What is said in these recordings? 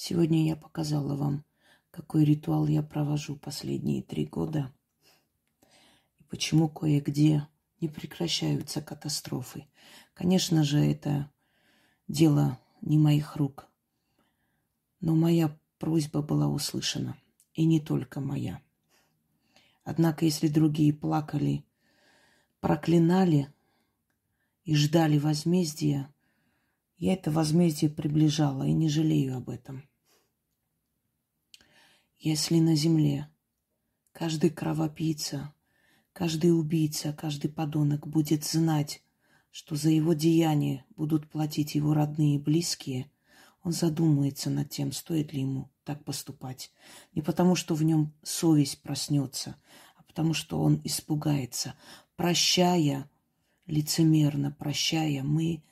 Сегодня я показала вам, какой ритуал я провожу последние три года и почему кое-где не прекращаются катастрофы. Конечно же, это дело не моих рук, но моя просьба была услышана, и не только моя. Однако, если другие плакали, проклинали и ждали возмездия, я это возмездие приближала и не жалею об этом. Если на земле каждый кровопийца, каждый убийца, каждый подонок будет знать, что за его деяние будут платить его родные и близкие, он задумается над тем, стоит ли ему так поступать. Не потому, что в нем совесть проснется, а потому, что он испугается. Прощая, лицемерно прощая, мы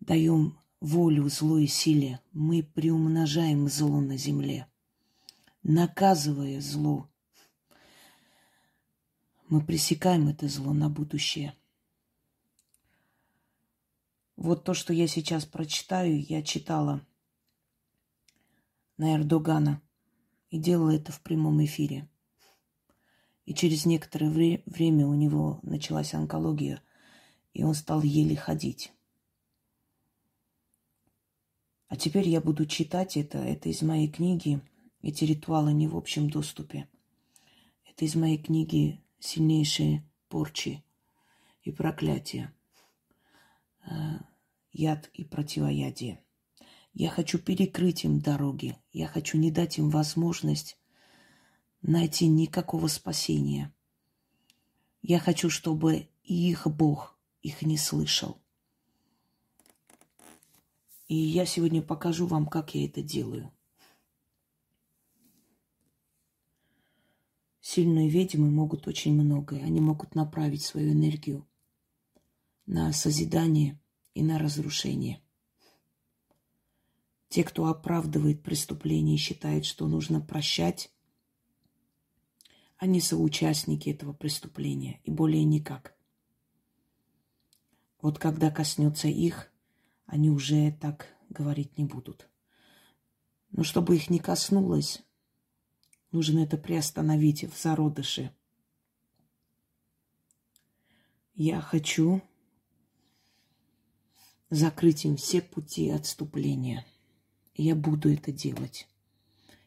даем волю злой силе, мы приумножаем зло на земле. Наказывая зло, мы пресекаем это зло на будущее. Вот то, что я сейчас прочитаю, я читала на Эрдогана и делала это в прямом эфире. И через некоторое вре- время у него началась онкология, и он стал еле ходить. А теперь я буду читать это. Это из моей книги. Эти ритуалы не в общем доступе. Это из моей книги «Сильнейшие порчи и проклятия. Э, яд и противоядие». Я хочу перекрыть им дороги. Я хочу не дать им возможность найти никакого спасения. Я хочу, чтобы и их Бог их не слышал. И я сегодня покажу вам, как я это делаю. Сильные ведьмы могут очень многое. Они могут направить свою энергию на созидание и на разрушение. Те, кто оправдывает преступление и считает, что нужно прощать, они соучастники этого преступления и более никак. Вот когда коснется их, они уже так говорить не будут. Но чтобы их не коснулось, нужно это приостановить в зародыше. Я хочу закрыть им все пути отступления. Я буду это делать.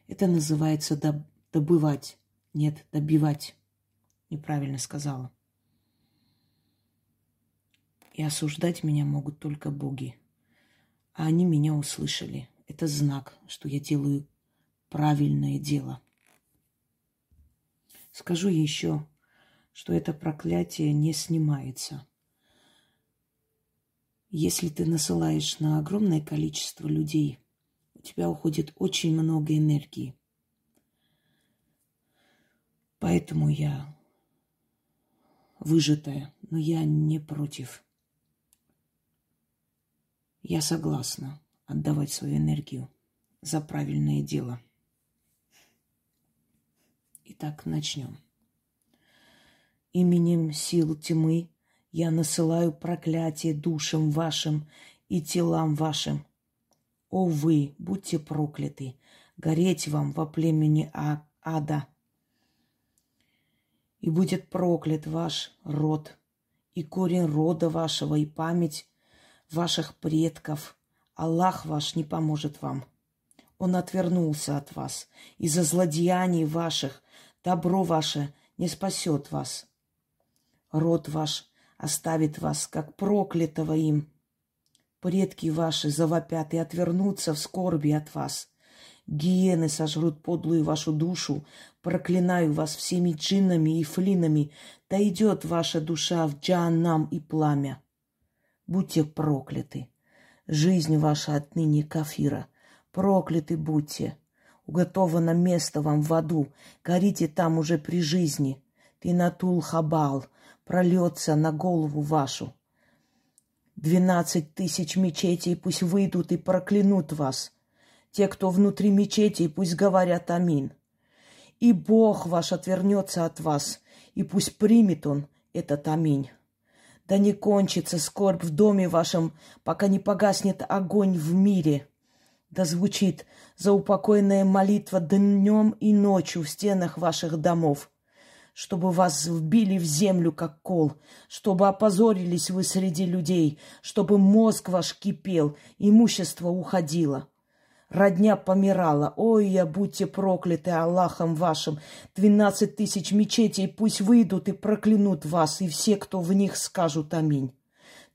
Это называется добывать. Нет, добивать. Неправильно сказала. И осуждать меня могут только боги а они меня услышали. Это знак, что я делаю правильное дело. Скажу еще, что это проклятие не снимается. Если ты насылаешь на огромное количество людей, у тебя уходит очень много энергии. Поэтому я выжатая, но я не против я согласна отдавать свою энергию за правильное дело. Итак, начнем. Именем сил тьмы я насылаю проклятие душам вашим и телам вашим. О вы, будьте прокляты, гореть вам во племени а ада. И будет проклят ваш род, и корень рода вашего, и память ваших предков. Аллах ваш не поможет вам. Он отвернулся от вас. Из-за злодеяний ваших добро ваше не спасет вас. Род ваш оставит вас, как проклятого им. Предки ваши завопят и отвернутся в скорби от вас. Гиены сожрут подлую вашу душу. Проклинаю вас всеми джиннами и флинами. Да идет ваша душа в джаннам и пламя. Будьте прокляты. Жизнь ваша отныне кафира. Прокляты будьте. Уготовано место вам в аду. Горите там уже при жизни. Ты натул хабал. Прольется на голову вашу. Двенадцать тысяч мечетей пусть выйдут и проклянут вас. Те, кто внутри мечетей, пусть говорят амин. И Бог ваш отвернется от вас, и пусть примет он этот аминь. Да не кончится скорбь в доме вашем, пока не погаснет огонь в мире. Да звучит заупокойная молитва днем и ночью в стенах ваших домов, чтобы вас вбили в землю, как кол, чтобы опозорились вы среди людей, чтобы мозг ваш кипел, имущество уходило. Родня помирала. Ой, я будьте прокляты Аллахом вашим. Двенадцать тысяч мечетей пусть выйдут и проклянут вас, и все, кто в них скажут аминь.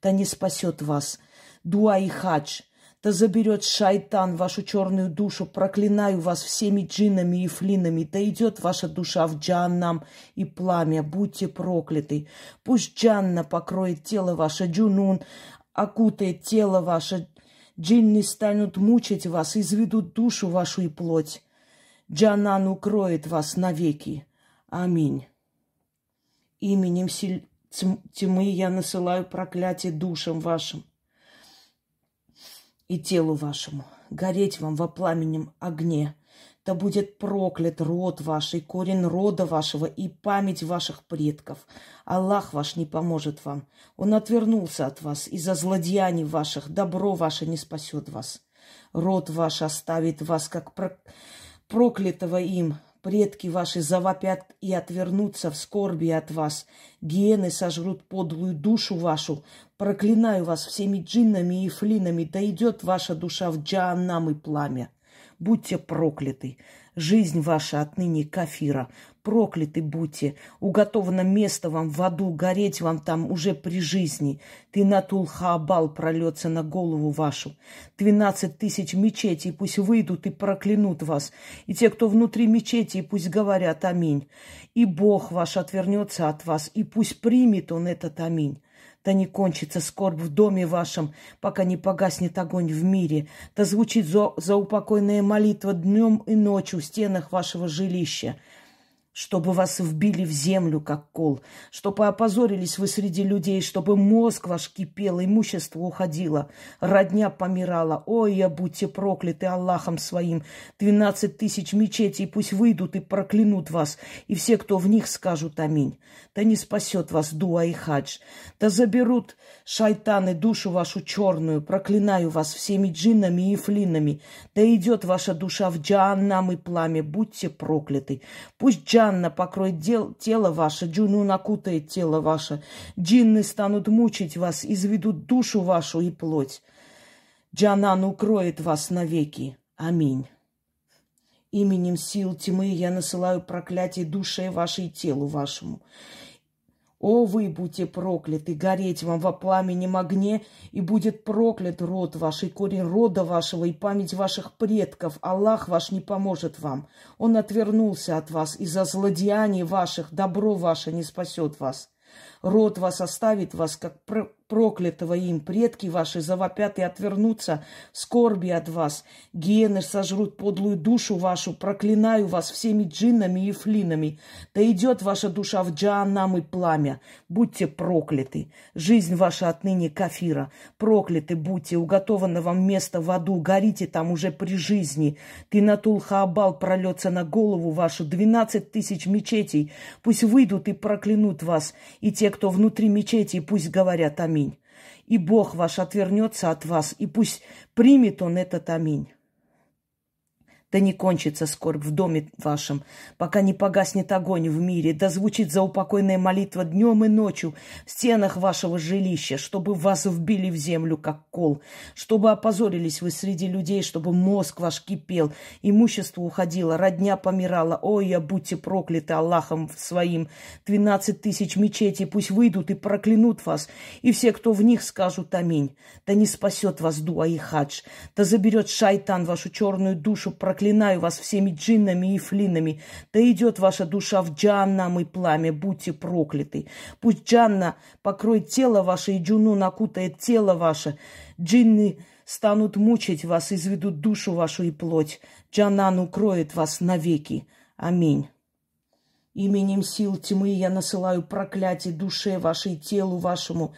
Да не спасет вас дуа и хадж, да заберет шайтан вашу черную душу, проклинаю вас всеми джиннами и флинами, да идет ваша душа в джаннам и пламя, будьте прокляты. Пусть джанна покроет тело ваше, джунун окутает тело ваше, джинны станут мучить вас, изведут душу вашу и плоть. Джанан укроет вас навеки. Аминь. Именем тьмы я насылаю проклятие душам вашим и телу вашему, гореть вам во пламенем огне. Да будет проклят род ваш, и корень рода вашего, и память ваших предков. Аллах ваш не поможет вам. Он отвернулся от вас из-за злодеяний ваших. Добро ваше не спасет вас. Род ваш оставит вас, как проклятого им, Предки ваши завопят и отвернутся в скорби от вас. Гиены сожрут подлую душу вашу. Проклинаю вас всеми джиннами и флинами. Да идет ваша душа в джааннам и пламя. Будьте прокляты. Жизнь ваша отныне кафира. Прокляты будьте. Уготовано место вам в аду, гореть вам там уже при жизни. Ты на Тулхаабал прольется на голову вашу. Двенадцать тысяч мечетей пусть выйдут и проклянут вас. И те, кто внутри мечети, пусть говорят аминь. И Бог ваш отвернется от вас, и пусть примет он этот аминь. Да не кончится скорбь в доме вашем, пока не погаснет огонь в мире. Да звучит за, заупокойная молитва днем и ночью в стенах вашего жилища чтобы вас вбили в землю, как кол, чтобы опозорились вы среди людей, чтобы мозг ваш кипел, имущество уходило, родня помирала. Ой, я будьте прокляты Аллахом своим. Двенадцать тысяч мечетей пусть выйдут и проклянут вас, и все, кто в них, скажут аминь. Да не спасет вас дуа и хадж. Да заберут шайтаны душу вашу черную, проклинаю вас всеми джиннами и флинами. Да идет ваша душа в джааннам и пламя, будьте прокляты. Пусть Джанна покроет дел, тело ваше, Джуну накутает тело ваше. Джинны станут мучить вас, изведут душу вашу и плоть. Джанан укроет вас навеки. Аминь. Именем сил тьмы я насылаю проклятие душе вашей и телу вашему. О, вы будьте прокляты, гореть вам во пламенем огне, и будет проклят род ваш, и корень рода вашего, и память ваших предков. Аллах ваш не поможет вам. Он отвернулся от вас, из-за злодеяний ваших добро ваше не спасет вас. Род вас оставит вас, как проклятого им. Предки ваши завопят и отвернутся скорби от вас. Гиены сожрут подлую душу вашу. Проклинаю вас всеми джиннами и флинами. Да идет ваша душа в джааннам и пламя. Будьте прокляты. Жизнь ваша отныне кафира. Прокляты будьте. Уготовано вам место в аду. Горите там уже при жизни. Ты на Тулхаабал прольется на голову вашу. Двенадцать тысяч мечетей. Пусть выйдут и проклянут вас. И те, кто внутри мечети, пусть говорят аминь. И Бог ваш отвернется от вас, и пусть примет он этот аминь. Да не кончится скорбь в доме вашем, пока не погаснет огонь в мире, да звучит заупокойная молитва днем и ночью в стенах вашего жилища, чтобы вас вбили в землю, как кол, чтобы опозорились вы среди людей, чтобы мозг ваш кипел, имущество уходило, родня помирала. Ой, я будьте прокляты Аллахом своим. Двенадцать тысяч мечетей пусть выйдут и проклянут вас, и все, кто в них, скажут аминь. Да не спасет вас дуа и хадж, да заберет шайтан вашу черную душу, проклянут проклинаю вас всеми джиннами и флинами. Да идет ваша душа в джаннам и пламя, будьте прокляты. Пусть Джанна покроет тело ваше, и джуну накутает тело ваше. Джинны станут мучить вас, изведут душу вашу и плоть. Джанан укроет вас навеки. Аминь. Именем сил тьмы я насылаю проклятие душе вашей, телу вашему.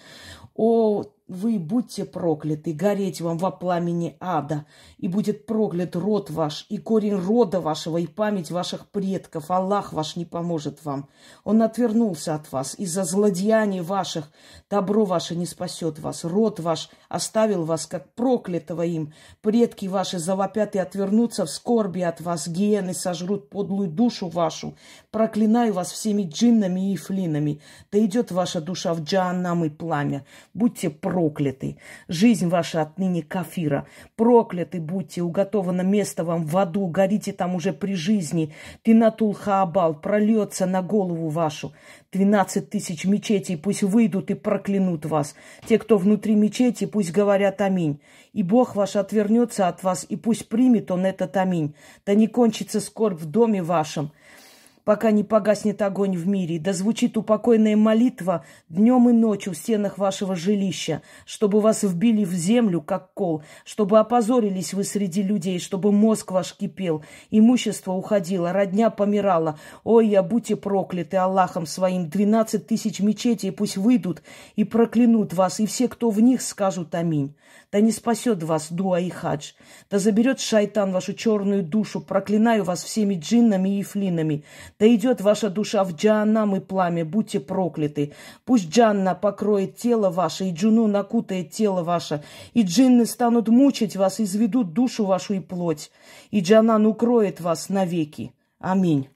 О, вы будьте прокляты, гореть вам во пламени ада, и будет проклят род ваш, и корень рода вашего, и память ваших предков. Аллах ваш не поможет вам. Он отвернулся от вас. Из-за злодеяний ваших добро ваше не спасет вас. Род ваш оставил вас, как проклятого им. Предки ваши завопят и отвернутся в скорби от вас. Гиены сожрут подлую душу вашу. Проклинаю вас всеми джиннами и флинами. Да идет ваша душа в джаннам и пламя. Будьте прокляты прокляты. Жизнь ваша отныне кафира. Прокляты будьте, уготовано место вам в аду, горите там уже при жизни. Тинатул Хаабал прольется на голову вашу. Двенадцать тысяч мечетей пусть выйдут и проклянут вас. Те, кто внутри мечети, пусть говорят аминь. И Бог ваш отвернется от вас, и пусть примет он этот аминь. Да не кончится скорбь в доме вашем пока не погаснет огонь в мире, да звучит упокойная молитва днем и ночью в стенах вашего жилища, чтобы вас вбили в землю, как кол, чтобы опозорились вы среди людей, чтобы мозг ваш кипел, имущество уходило, родня помирала. Ой, я будьте прокляты Аллахом своим, двенадцать тысяч мечетей пусть выйдут и проклянут вас, и все, кто в них, скажут аминь. Да не спасет вас дуа и хадж, да заберет шайтан вашу черную душу, проклинаю вас всеми джиннами и флинами, да идет ваша душа в джаннам и пламя, будьте прокляты. Пусть джанна покроет тело ваше, и джуну накутает тело ваше, и джинны станут мучить вас, изведут душу вашу и плоть, и джанан укроет вас навеки. Аминь.